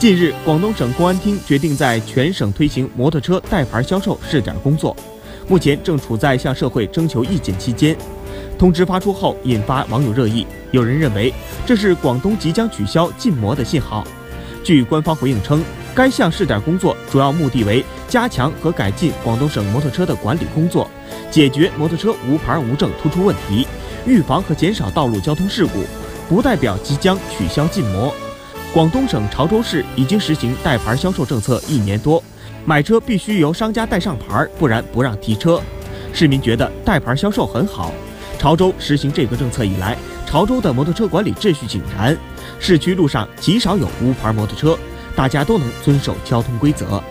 近日，广东省公安厅决定在全省推行摩托车带牌销售试点工作，目前正处在向社会征求意见期间。通知发出后，引发网友热议，有人认为这是广东即将取消禁摩的信号。据官方回应称，该项试点工作主要目的为加强和改进广东省摩托车的管理工作，解决摩托车无牌无证突出问题，预防和减少道路交通事故。不代表即将取消禁摩。广东省潮州市已经实行带牌销售政策一年多，买车必须由商家带上牌，不然不让提车。市民觉得带牌销售很好。潮州实行这个政策以来，潮州的摩托车管理秩序井然，市区路上极少有无牌摩托车，大家都能遵守交通规则。